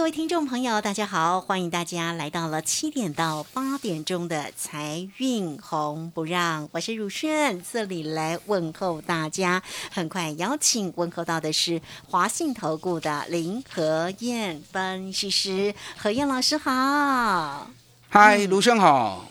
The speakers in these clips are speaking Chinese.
各位听众朋友，大家好，欢迎大家来到了七点到八点钟的财运红不让，我是汝轩，这里来问候大家。很快邀请问候到的是华信投顾的林和燕分析师，何燕老师好。嗨，卢生好，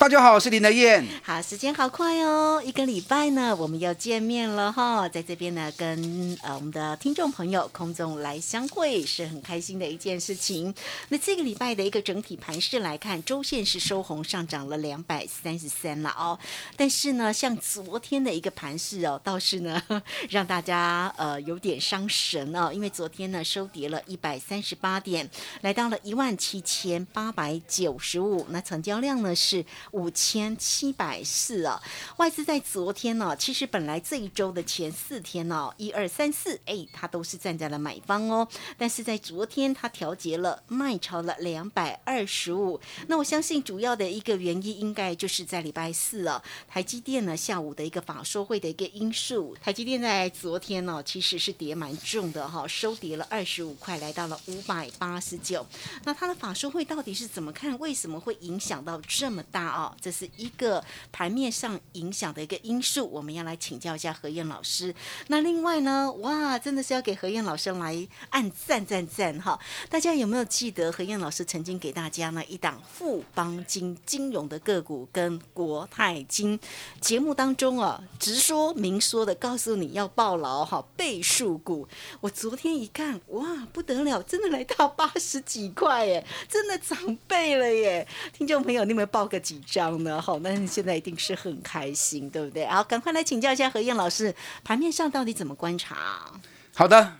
大家好，我是林德燕。好，时间好快哦，一个礼拜呢，我们又见面了哈，在这边呢，跟呃我们的听众朋友空中来相会，是很开心的一件事情。那这个礼拜的一个整体盘势来看，周线是收红，上涨了两百三十三了哦。但是呢，像昨天的一个盘势哦，倒是呢 让大家呃有点伤神哦，因为昨天呢收跌了一百三十八点，来到了一万七千八百九十五，那成交量呢是。五千七百四啊，外资在昨天呢、其实本来这一周的前四天呢、一二三四，哎，它都是站在了买方哦，但是在昨天它调节了卖超了两百二十五，那我相信主要的一个原因应该就是在礼拜四啊，台积电呢下午的一个法说会的一个因素，台积电在昨天呢、其实是跌蛮重的哈、收跌了二十五块，来到了五百八十九，那它的法说会到底是怎么看？为什么会影响到这么大哦？这是一个盘面上影响的一个因素，我们要来请教一下何燕老师。那另外呢，哇，真的是要给何燕老师来按赞赞赞哈！大家有没有记得何燕老师曾经给大家呢一档富邦金金融的个股跟国泰金节目当中啊，直说明说的告诉你要抱牢哈倍数股。我昨天一看，哇，不得了，真的来到八十几块耶，真的涨倍了耶！听众朋友，你有没有报个几张呢？好，那你现在一定是很开心，对不对？好，赶快来请教一下何燕老师，盘面上到底怎么观察？好的，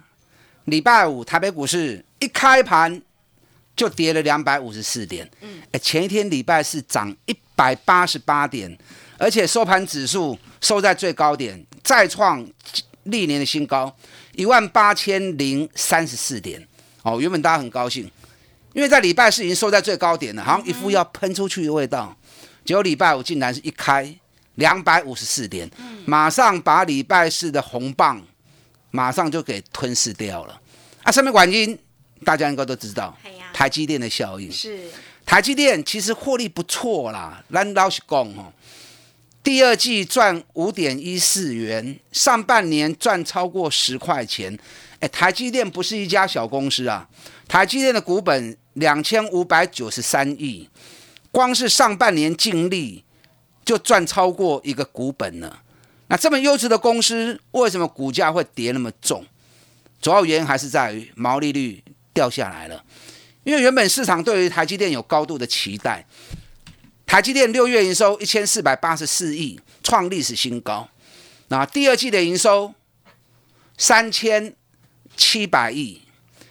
礼拜五台北股市一开盘就跌了两百五十四点，嗯，哎，前一天礼拜四涨一百八十八点，而且收盘指数收在最高点，再创历年的新高，一万八千零三十四点。哦，原本大家很高兴，因为在礼拜四已经收在最高点了，好像一副要喷出去的味道。结果礼拜五竟然是一开两百五十四点，马上把礼拜四的红棒马上就给吞噬掉了。啊，上面原因大家应该都知道台积电的效应。是台积电其实获利不错啦，咱老实讲哦，第二季赚五点一四元，上半年赚超过十块钱。哎，台积电不是一家小公司啊，台积电的股本两千五百九十三亿，光是上半年净利就赚超过一个股本了。那这么优质的公司，为什么股价会跌那么重？主要原因还是在于毛利率掉下来了。因为原本市场对于台积电有高度的期待，台积电六月营收一千四百八十四亿，创历史新高。那第二季的营收三千七百亿，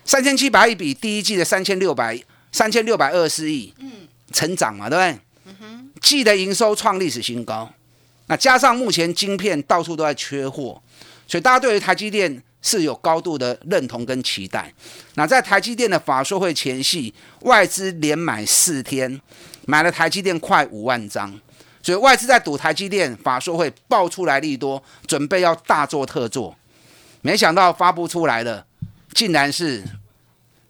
三千七百亿比第一季的三千六百三千六百二十亿，嗯，成长嘛，对不对？季的营收创历史新高。那加上目前晶片到处都在缺货，所以大家对于台积电是有高度的认同跟期待。那在台积电的法说会前夕，外资连买四天，买了台积电快五万张，所以外资在赌台积电法说会爆出来利多，准备要大做特做，没想到发布出来的竟然是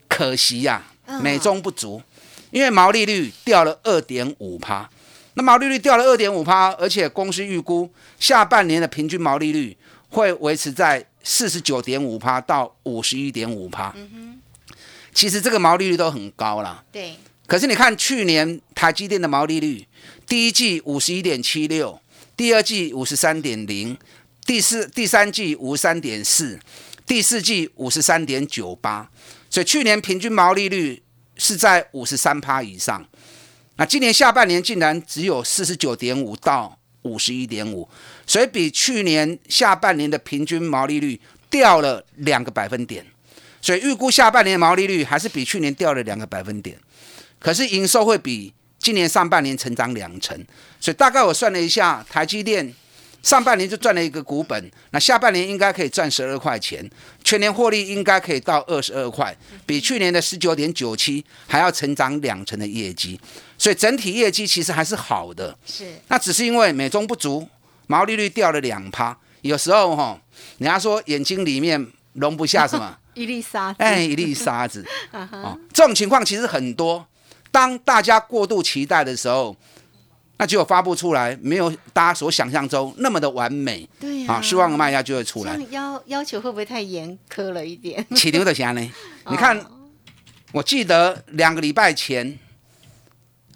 可惜呀、嗯美中不足，因为毛利率掉了二点五趴。那毛利率掉了二点五趴，而且公司预估下半年的平均毛利率会维持在四十九点五趴到五十一点五趴。其实这个毛利率都很高啦。对，可是你看去年台积电的毛利率，第一季五十一点七六，第二季五十三点零，第四第三季五十三点四，第四季五十三点九八，所以去年平均毛利率是在五十三趴以上。那今年下半年竟然只有四十九点五到五十一点五，所以比去年下半年的平均毛利率掉了两个百分点，所以预估下半年毛利率还是比去年掉了两个百分点，可是营收会比今年上半年成长两成，所以大概我算了一下，台积电。上半年就赚了一个股本，那下半年应该可以赚十二块钱，全年获利应该可以到二十二块，比去年的十九点九七还要成长两成的业绩，所以整体业绩其实还是好的。是，那只是因为美中不足，毛利率掉了两趴，有时候哈，人家说眼睛里面容不下什么 一粒沙，哎，一粒沙子，哦，这种情况其实很多，当大家过度期待的时候。那结果发布出来，没有大家所想象中那么的完美，对呀，失望的卖压就会出来。要要求会不会太严苛了一点？起牛的钱呢？你看，我记得两个礼拜前，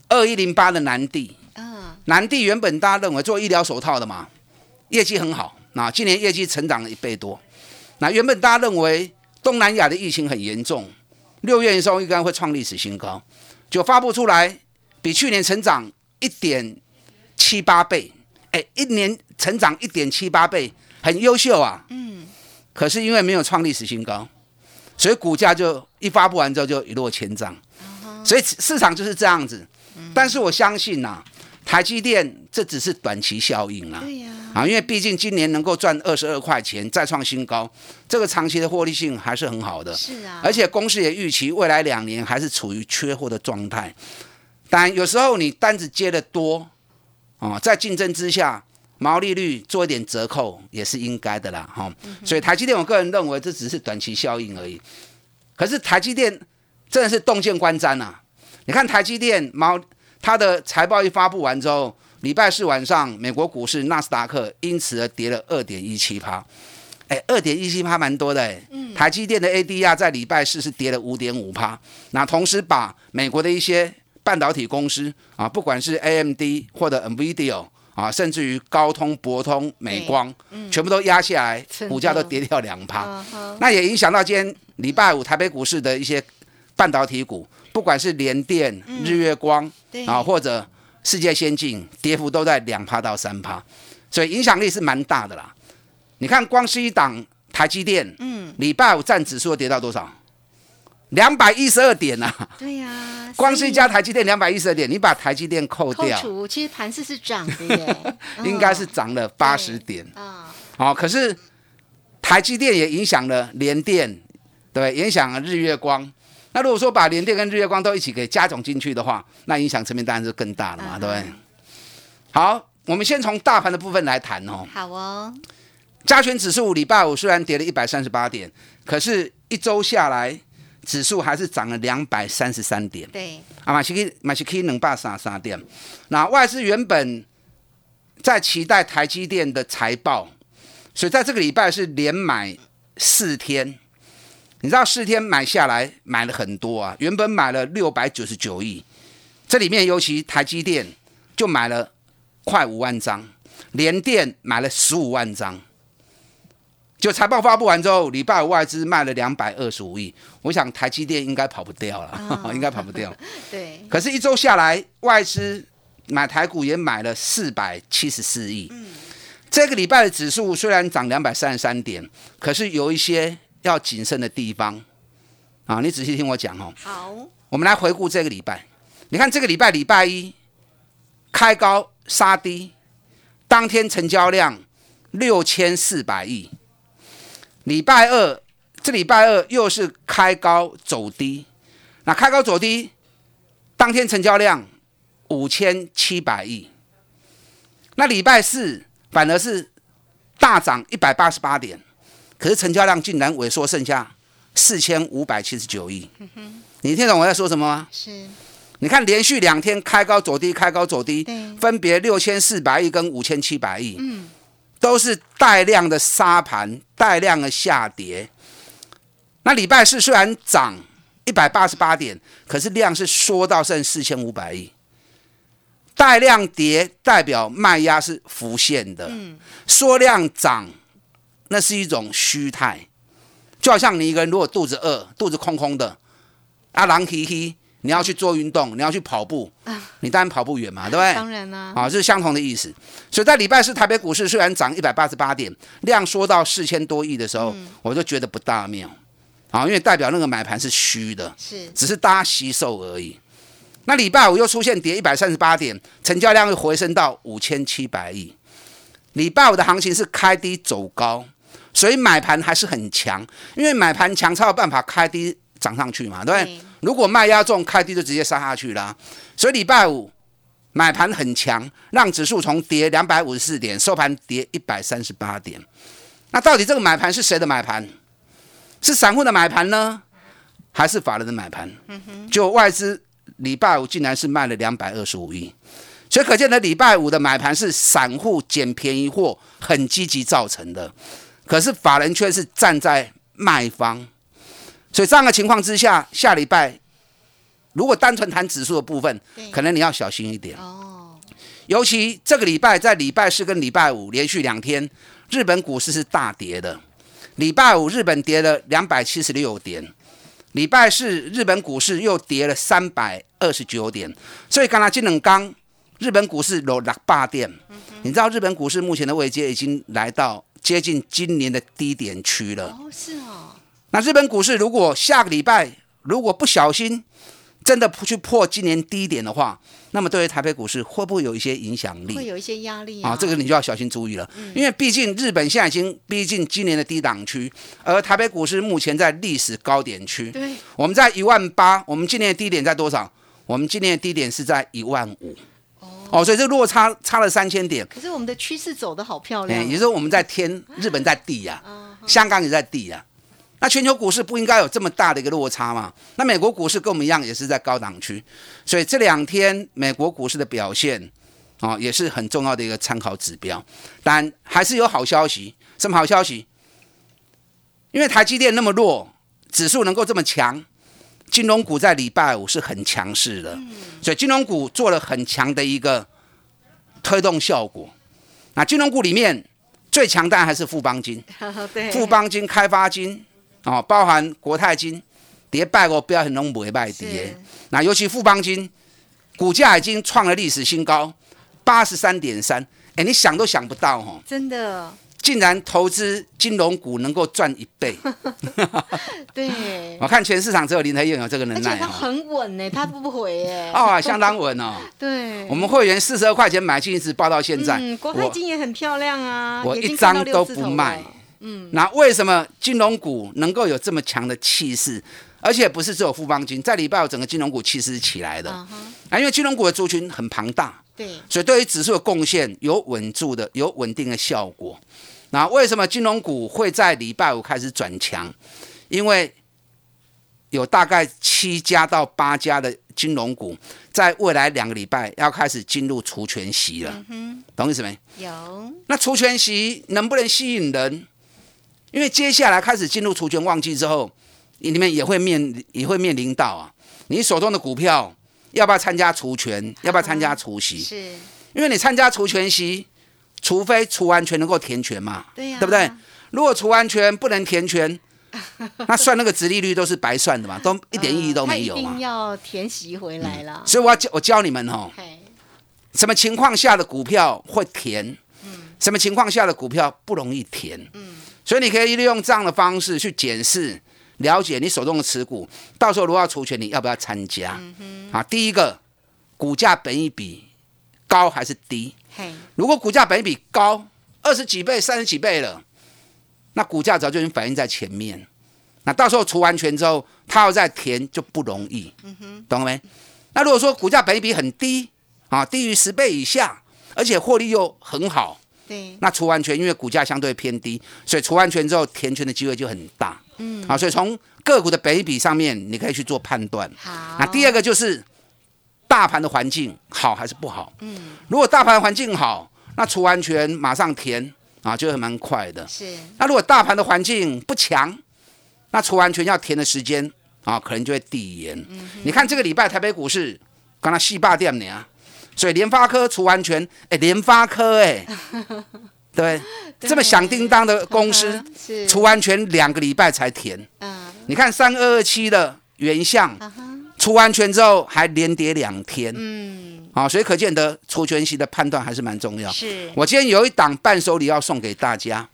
二一零八的南地，嗯，南地原本大家认为做医疗手套的嘛，业绩很好，那今年业绩成长了一倍多。那原本大家认为东南亚的疫情很严重，六月营收应该会创历史新高，就发布出来，比去年成长。一点七八倍，哎，一年成长一点七八倍，很优秀啊。嗯。可是因为没有创历史新高，所以股价就一发布完之后就一落千丈。所以市场就是这样子。但是我相信呐，台积电这只是短期效应啦。对呀。啊，因为毕竟今年能够赚二十二块钱，再创新高，这个长期的获利性还是很好的。是啊。而且公司也预期未来两年还是处于缺货的状态。当然，有时候你单子接的多，哦，在竞争之下，毛利率做一点折扣也是应该的啦，哈。所以台积电，我个人认为这只是短期效应而已。可是台积电真的是洞见观瞻呐！你看台积电毛，它的财报一发布完之后，礼拜四晚上美国股市纳斯达克因此而跌了二点一七趴，哎，二点一七趴蛮多的哎。台积电的 ADR 在礼拜四是跌了五点五趴，那同时把美国的一些半导体公司啊，不管是 AMD 或者 NVIDIA 啊，甚至于高通、博通、美光，全部都压下来，股价都跌掉两趴。那也影响到今天礼拜五台北股市的一些半导体股，不管是联电、日月光啊，或者世界先进，跌幅都在两趴到三趴，所以影响力是蛮大的啦。你看，光是一档台积电，嗯，礼拜五占指数跌到多少？两百一十二点呐！对呀，光是一家台积电两百一十二点，你把台积电扣掉，扣除，其实盘势是涨的耶，应该是涨了八十点啊。好，可是台积电也影响了联电，对，影响了日月光。那如果说把联电跟日月光都一起给加总进去的话，那影响层面当然是更大了嘛，对不对？好，我们先从大盘的部分来谈哦。好哦，加权指数礼拜五虽然跌了一百三十八点，可是一周下来。指数还是涨了两百三十三点，对，啊，马西克马西克能霸三三点。那外资原本在期待台积电的财报，所以在这个礼拜是连买四天。你知道四天买下来买了很多啊，原本买了六百九十九亿，这里面尤其台积电就买了快五万张，联电买了十五万张。就财报发布完之后，礼拜五外资卖了两百二十五亿，我想台积电应该跑不掉了，应该跑不掉。对。可是，一周下来，外资买台股也买了四百七十四亿。嗯。这个礼拜的指数虽然涨两百三十三点，可是有一些要谨慎的地方啊！你仔细听我讲哦。好。我们来回顾这个礼拜，你看这个礼拜礼拜一开高杀低，当天成交量六千四百亿。礼拜二，这礼拜二又是开高走低，那开高走低，当天成交量五千七百亿。那礼拜四反而是大涨一百八十八点，可是成交量竟然萎缩剩下四千五百七十九亿。你听懂我在说什么吗？是。你看连续两天开高走低，开高走低，分别六千四百亿跟五千七百亿。嗯。都是带量的沙盘，带量的下跌。那礼拜四虽然涨一百八十八点，可是量是缩到剩四千五百亿。带量跌代表卖压是浮现的，缩量涨那是一种虚态。就好像你一个人如果肚子饿，肚子空空的，啊，狼嘻嘻你要去做运动，你要去跑步，你当然跑不远嘛，对不对？当然啦、啊，这是相同的意思。所以在礼拜四台北股市虽然涨一百八十八点，量缩到四千多亿的时候，我就觉得不大妙啊，因为代表那个买盘是虚的，是只是大家吸售而已。那礼拜五又出现跌一百三十八点，成交量又回升到五千七百亿。礼拜五的行情是开低走高，所以买盘还是很强，因为买盘强才有办法开低涨上去嘛，对不对？对如果卖压重，开低就直接杀下去啦。所以礼拜五买盘很强，让指数从跌两百五十四点收盘跌一百三十八点。那到底这个买盘是谁的买盘？是散户的买盘呢，还是法人的买盘？就外资礼拜五竟然是卖了两百二十五亿，所以可见的礼拜五的买盘是散户捡便宜货很积极造成的，可是法人却是站在卖方，所以这样的情况之下，下礼拜如果单纯谈指数的部分，可能你要小心一点。哦，尤其这个礼拜在礼拜四跟礼拜五连续两天，日本股市是大跌的。礼拜五日本跌了两百七十六点，礼拜四日本股市又跌了三百二十九点，所以刚才金冷刚日本股市有六八点。你知道日本股市目前的位阶已经来到接近今年的低点区了。哦是哦，那日本股市如果下个礼拜如果不小心真的去破今年低点的话，那么对于台北股市会不会有一些影响力？会有一些压力啊，这个你就要小心注意了，因为毕竟日本现在已经逼近今年的低档区，而台北股市目前在历史高点区。对。我们在一万八，我们今年的低点在多少？我们今年的低点是在一万五。哦，所以这落差差了三千点，可是我们的趋势走得好漂哎、亮哦，也就是说我们在天，日本在地呀、嗯香港也在地呀、那全球股市不应该有这么大的一个落差嘛？那美国股市跟我们一样也是在高档区，所以这两天美国股市的表现哦也是很重要的一个参考指标。但还是有好消息，什么好消息？因为台积电那么弱，指数能够这么强，金融股在礼拜五是很强势的，所以金融股做了很强的一个推动效果。那金融股里面最强大还是富邦金。富邦金、开发金，哦，包含国泰金，跌败过不要很容易卖跌。那尤其富邦金，股价已经创了历史新高，八十三点三。哎，你想都想不到哦，真的竟然投资金融股能够赚一倍。对，我看全市场只有林台燕有这个能而且它耐哦。很稳呢，他不回哎，哦，相当稳哦。对，我们会员四十二块钱买进，一直报到现在。嗯，国泰金也很漂亮啊，我一张都不卖了。嗯，那为什么金融股能够有这么强的气势？而且不是只有富邦金，在礼拜五整个金融股气势是起来的啊，因为金融股的族群很庞大，对，所以对于指数的贡献有稳住的、有稳定的效果。那为什么金融股会在礼拜五开始转强？因为有大概七家到八家的金融股，在未来两个礼拜要开始进入除权息了，懂意思没？有那除权息能不能吸引人？因为接下来开始进入除权旺季之后，你们也会面也会面临到啊，你手中的股票要不要参加除权，要不要参加除息？是，因为你参加除权息，除非除完全能够填权嘛，对呀，对不对？如果除完全不能填权，那算那个值利率都是白算的嘛，都一点意义都没有嘛呃一定。要填息回来了。所以我要教我教你们哦，什么情况下的股票会填，什么情况下的股票不容易填。所以你可以利用这样的方式去检视、了解你手中的持股，到时候如果要除权，你要不要参加？啊，第一个，股价本益比高还是低？嘿，如果股价本益比高，二十几倍、三十几倍了，那股价早就已经反映在前面。那到时候除完权之后，它要再填就不容易，懂了没？那如果说股价本益比很低啊，低于十倍以下，而且获利又很好，对，那除完权因为股价相对偏低，所以除完权之后填权的机会就很大。嗯，啊，所以从个股的北比上面，你可以去做判断。好。那第二个就是大盘的环境好还是不好？嗯，如果大盘环境好，那除完权马上填啊，就会蛮快的。是那如果大盘的环境不强，那除完权要填的时间啊，可能就会递延。嗯你看这个礼拜台北股市刚刚细霸店呢啊，所以联发科除完全，哎，联发科哎，对，这么响叮当的公司 除完全两个礼拜才填。嗯你看三二二七的原相除完全之后还连跌两天，嗯，好，所以可见得除全息的判断还是蛮重要。是我今天有一档伴手礼要送给大家，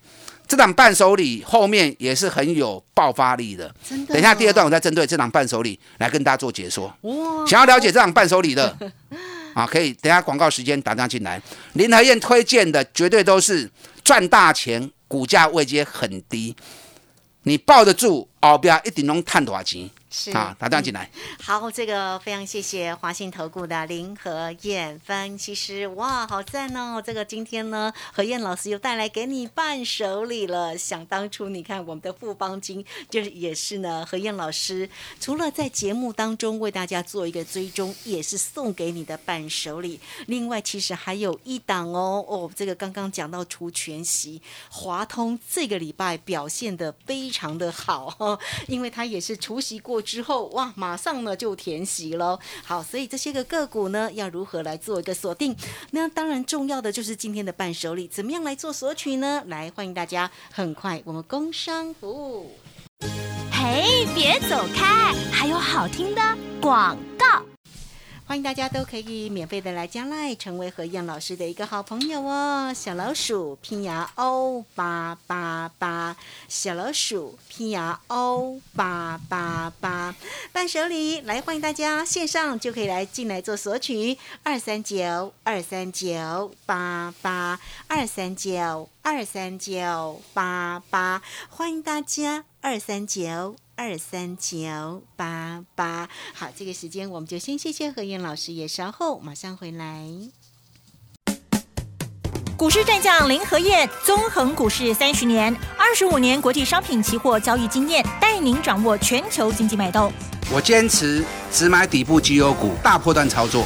这档伴手礼后面也是很有爆发力的。真的哦。等一下第二段我再针对这档伴手礼来跟大家做解说。哇，想要了解这档伴手礼的 啊，可以等下广告时间打电进来。林和燕推荐的绝对都是赚大钱，股价位阶很低，你抱得住，后边一定能赚多少钱是啊！打电话进来。好，这个非常谢谢华信投顾的林和燕分析师，哇，好赞哦！这个今天呢，何燕老师又带来给你伴手礼了。想当初，你看我们的富邦金，就是也是呢，何燕老师除了在节目当中为大家做一个追踪，也是送给你的伴手礼。另外，其实还有一档哦，哦，这个刚刚讲到除权息，华通这个礼拜表现的非常的好哦，因为它也是除息过之后，哇，马上呢就填息喽。好，所以这些个个股呢，要如何来做一个锁定？那当然重要的就是今天的伴手礼，怎么样来做索取呢？来，欢迎大家，很快我们工商服务。嘿，别走开，还有好听的广告。欢迎大家都可以免费的来加赖，成为何燕老师的一个好朋友哦。小老鼠拼牙 O 八八八，小老鼠拼牙 O 八八八，伴手礼来欢迎大家线上就可以来进来做索取，二三九二三九八八二三九。二三九八八，欢迎大家二三九。二三九八八，好，这个时间我们就先谢谢何燕老师，也稍后马上回来。股市战将林和燕，纵横股市三十年，二十五年国际商品期货交易经验，带您掌握全球经济脉动。我坚持只买底部绩优股，大波段操作。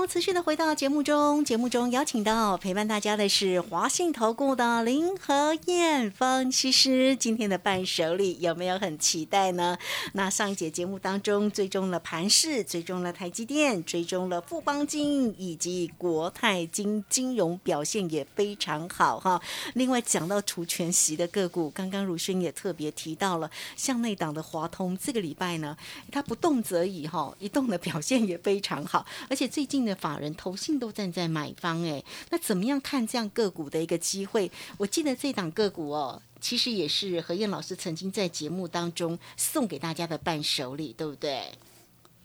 持续的回到节目中，节目中邀请到陪伴大家的是华信投顾的林和燕分析师。今天的伴手礼有没有很期待呢？那上一节节目当中追踪了盘势，追踪了台积电，追踪了富邦金以及国泰金，金融表现也非常好哈。另外讲到除权息的个股，刚刚如轩也特别提到了，像内档的华通，这个礼拜呢，它不动则已哈，一动的表现也非常好，而且最近呢的法人投信都站在买方哎，那怎么样看这样个股的一个机会？我记得这档个股哦，其实也是何燕老师曾经在节目当中送给大家的伴手礼，对不对？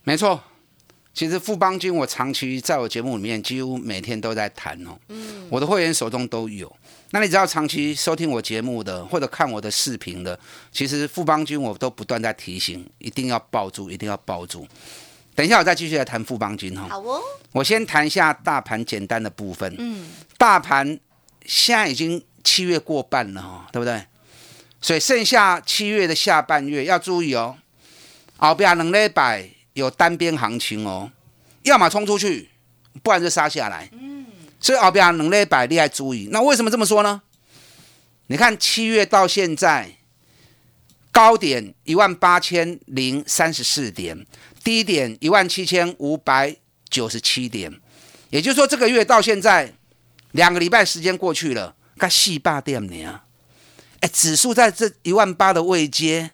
没错，其实富邦金我长期在我节目里面几乎每天都在谈哦，嗯，我的会员手中都有。那你只要长期收听我节目的或者看我的视频的，其实富邦君我都不断在提醒，一定要抱住，一定要抱住。等一下，我再继续来谈富邦金哈。好哦，我先谈一下大盘简单的部分。嗯，大盘现在已经七月过半了哈，对不对？所以剩下七月的下半月要注意哦，后边能礼拜有单边行情哦，要么冲出去，不然就杀下来。嗯，所以后边能礼拜你要注意。那为什么这么说呢？你看七月到现在，高点一万八千零三十四点。低点一万七千五百九十七点，也就是说这个月到现在两个礼拜时间过去了，该细霸点呢？哎，指数在这一万八的位阶，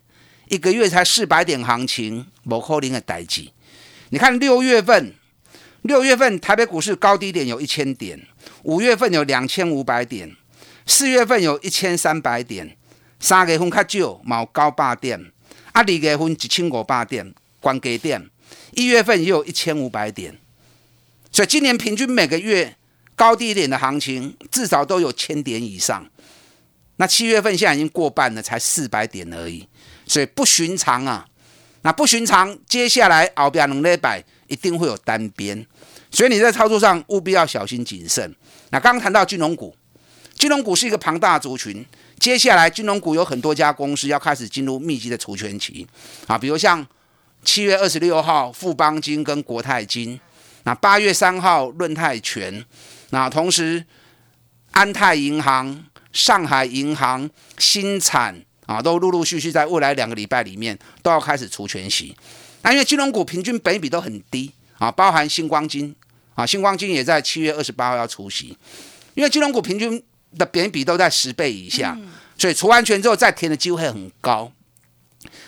一个月才四百点行情，某可能的代际。你看六月份，六月份台北股市高低点有一千点，五月份有两千五百点，四月份有一千三百点，三月份较少，冇高八点，啊，二月份一千五百点。关给点，一月份也有一千五百点，所以今年平均每个月高低点的行情至少都有千点以上。那七月份现在已经过半了，才四百点而已，所以不寻常啊。那不寻常，接下来后边两礼拜一定会有单边，所以你在操作上务必要小心谨慎。那刚刚谈到金融股，金融股是一个庞大族群，接下来金融股有很多家公司要开始进入密集的除权期啊，比如像。七月二十六号，富邦金跟国泰金，那八月三号润泰全，那同时安泰银行、上海银行、新产啊，都陆陆续续在未来两个礼拜里面都要开始除权息。那因为金融股平均本益比都很低啊，包含星光金啊，星光金也在七月二十八号要除息。因为金融股平均的本益比都在十倍以下，所以除完权之后再填的机会很高，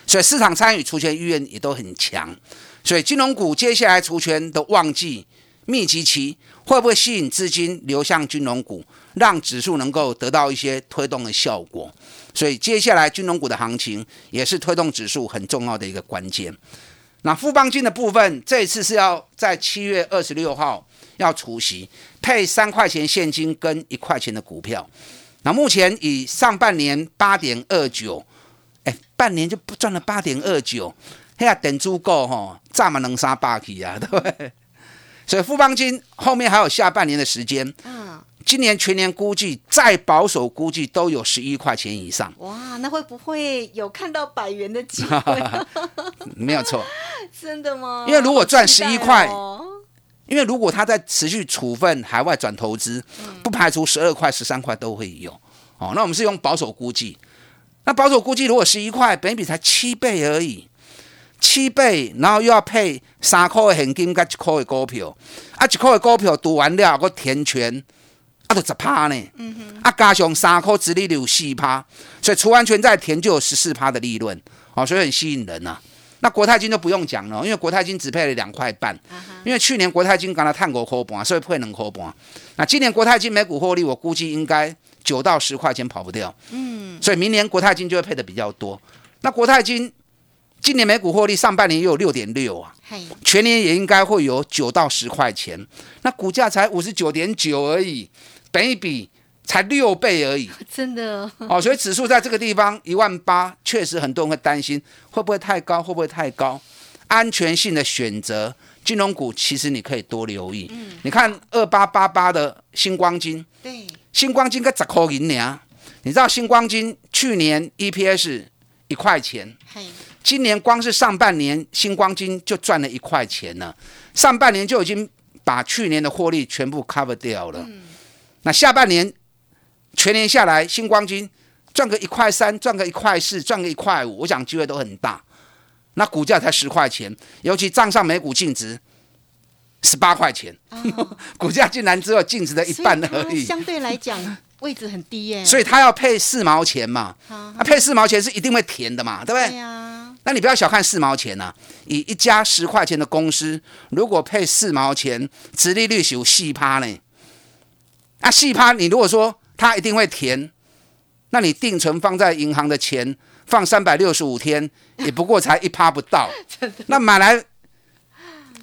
所以市场参与除权意愿也都很强。所以金融股接下来除权的旺季密集期，会不会吸引资金流向金融股，让指数能够得到一些推动的效果？所以接下来金融股的行情也是推动指数很重要的一个关键。那富邦金的部分，这一次是要在七月二十六号要除息，配三块钱现金跟一块钱的股票。那目前以上半年八点二九，半年就不赚了八点二九。嘿呀，等足够吼，炸嘛能杀霸气呀，对不对？所以富邦金后面还有下半年的时间，嗯，今年全年估计再保守估计都有十一块钱以上。哇，那会不会有看到百元的机会？没有错，真的吗？因为如果赚十一块，因为如果他在持续处分海外转投资，不排除十二块、十三块都会有。哦，那我们是用保守估计，那保守估计如果十一块，本比才七倍而已。七倍，然后又要配三块的现金，加一块的股票，啊，一块的股票读完了，我填权，啊，都十趴呢。嗯哼。啊，加上三块，殖利率有四趴，所以除完全再填就有十四趴的利润，哦，所以很吸引人呐。那国泰金就不用讲了，因为国泰金只配了两块半，因为去年国泰金刚才探过科半，所以配两块半。那今年国泰金每股获利，我估计应该九到十块钱跑不掉。嗯。所以明年国泰金就会配的比较多。那国泰金。今年每股获利上半年也有六点六啊，全年也应该会有九到十块钱。那股价才五十九点九而已，本一比才六倍而已，真的哦。所以指数在这个地方一万八，确实很多人会担心会不会太高，会不会太高？安全性的选择，金融股其实你可以多留意。嗯，你看二八八八的星光金，对，星光金个十块银两，你知道星光金去年 EPS 一块钱。今年光是上半年，星光金就赚了一块钱了。上半年就已经把去年的获利全部 cover 掉了。那下半年全年下来，星光金赚个一块三，赚个一块四，赚个一块五，我想机会都很大。那股价才十块钱，尤其账上每股净值十八块钱，股价竟然只有净值的一半而已。相对来讲。位置很低耶，所以他要配四毛钱嘛，啊，配四毛钱是一定会填的嘛，对不对？对呀。那你不要小看四毛钱呐，以一家十块钱的公司，如果配四毛钱，殖利率有细趴呢。啊，细趴，你如果说他一定会填，那你定存放在银行的钱，放三百六十五天，也不过才一趴不到。那买来。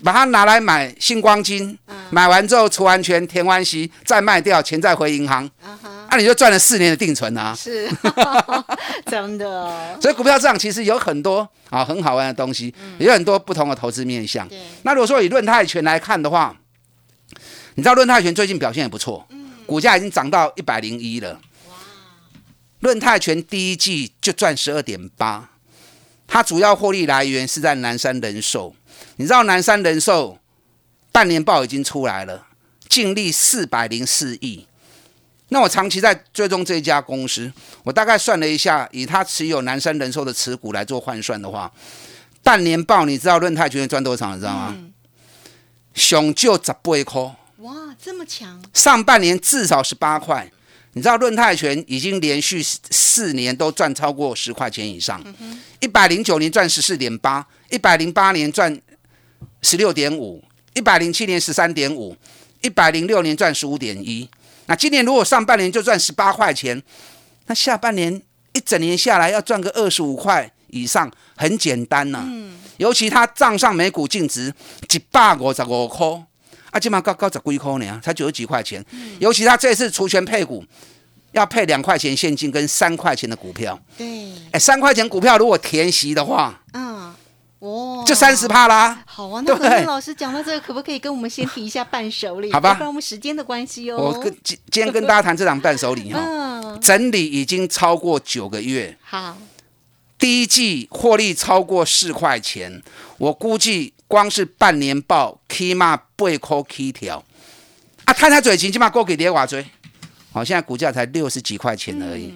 把它拿来买星光金，买完之后除完权填完息再卖掉，钱再回银行，那你就赚了四年的定存啊！是，真的。所以股票市场其实有很多啊很好玩的东西，也有很多不同的投资面向。那如果说以论泰拳来看的话，你知道论泰拳最近表现也不错，股价已经涨到一百零一了。哇！论泰拳第一季就赚十二点八，它主要获利来源是在南山人寿。你知道南山人寿半年报已经出来了，净利四百零四亿。那我长期在追踪这一家公司，我大概算了一下，以他持有南山人寿的持股来做换算的话，半年报你知道润泰全赚多少？你知道吗？熊就十八块。哇，这么强！上半年至少十八块。你知道润泰全已经连续四年都赚超过十块钱以上。一百零九年赚十四点八，一百零八年赚。十六点五，一百零七年十三点五，一百零六年赚十五点一。那今年如果上半年就赚十八块钱，那下半年一整年下来要赚个二十五块以上，很简单呐。嗯。尤其他账上每股净值一百五十五块，啊，起码高高十几块呢，才九十几块钱。嗯。尤其他这次除权配股，要配两块钱现金跟三块钱的股票。对。哎，三块钱股票如果填息的话，嗯。哦，就三十帕啦。好啊，那何燕老师讲到这个，可不可以跟我们先提一下伴手礼？好吧，不然我们时间的关系哦。我跟今今天跟大家谈这档伴手礼哈，整理已经超过九个月。好，第一季获利超过四块钱，我估计光是半年报起码八块起条。啊，看他嘴型起码够给跌瓦追。好，现在股价才六十几块钱而已。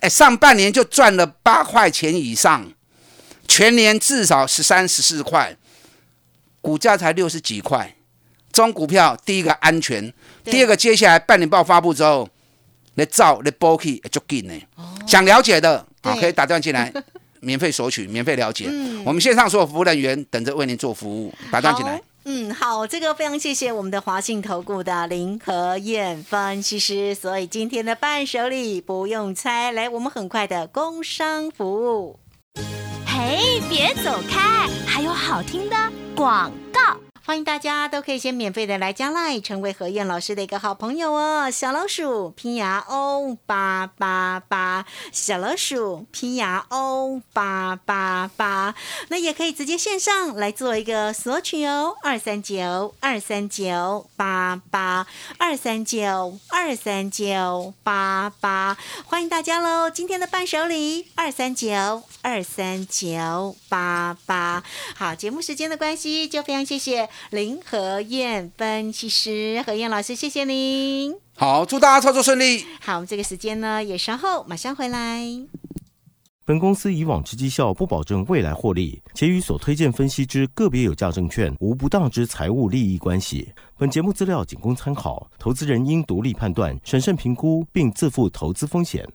哎，上半年就赚了八块钱以上，全年至少十三、十四块，股价才六十几块。中股票第一个安全，第二个接下来半年报发布之后，你照你波起就紧呢。想了解的啊，可以打电话进来，免费索取，免费了解。我们线上所有服务人员等着为您做服务，打电话进来。嗯，好，这个非常谢谢我们的华信投顾的林和燕分析师，所以今天的伴手礼不用猜，来，我们很快的工商服务。哎，别走开，还有好听的广告。欢迎大家都可以先免费的来加赖，成为何燕老师的一个好朋友哦。小老鼠拼牙 O 八八八，小老鼠拼牙 O 八八八，那也可以直接线上来做一个索取哦。二三九二三九八八二三九二三九八八，欢迎大家喽！今天的伴手礼二三九二三九八八。好，节目时间的关系，就非常谢谢。林和燕分析师何燕老师，谢谢您。好，祝大家操作顺利。好，我们这个时间呢也稍后马上回来。本公司以往之绩效不保证未来获利，且与所推荐分析之个别有价证券无不当之财务利益关系。本节目资料仅供参考，投资人应独立判断、审慎评估，并自负投资风险。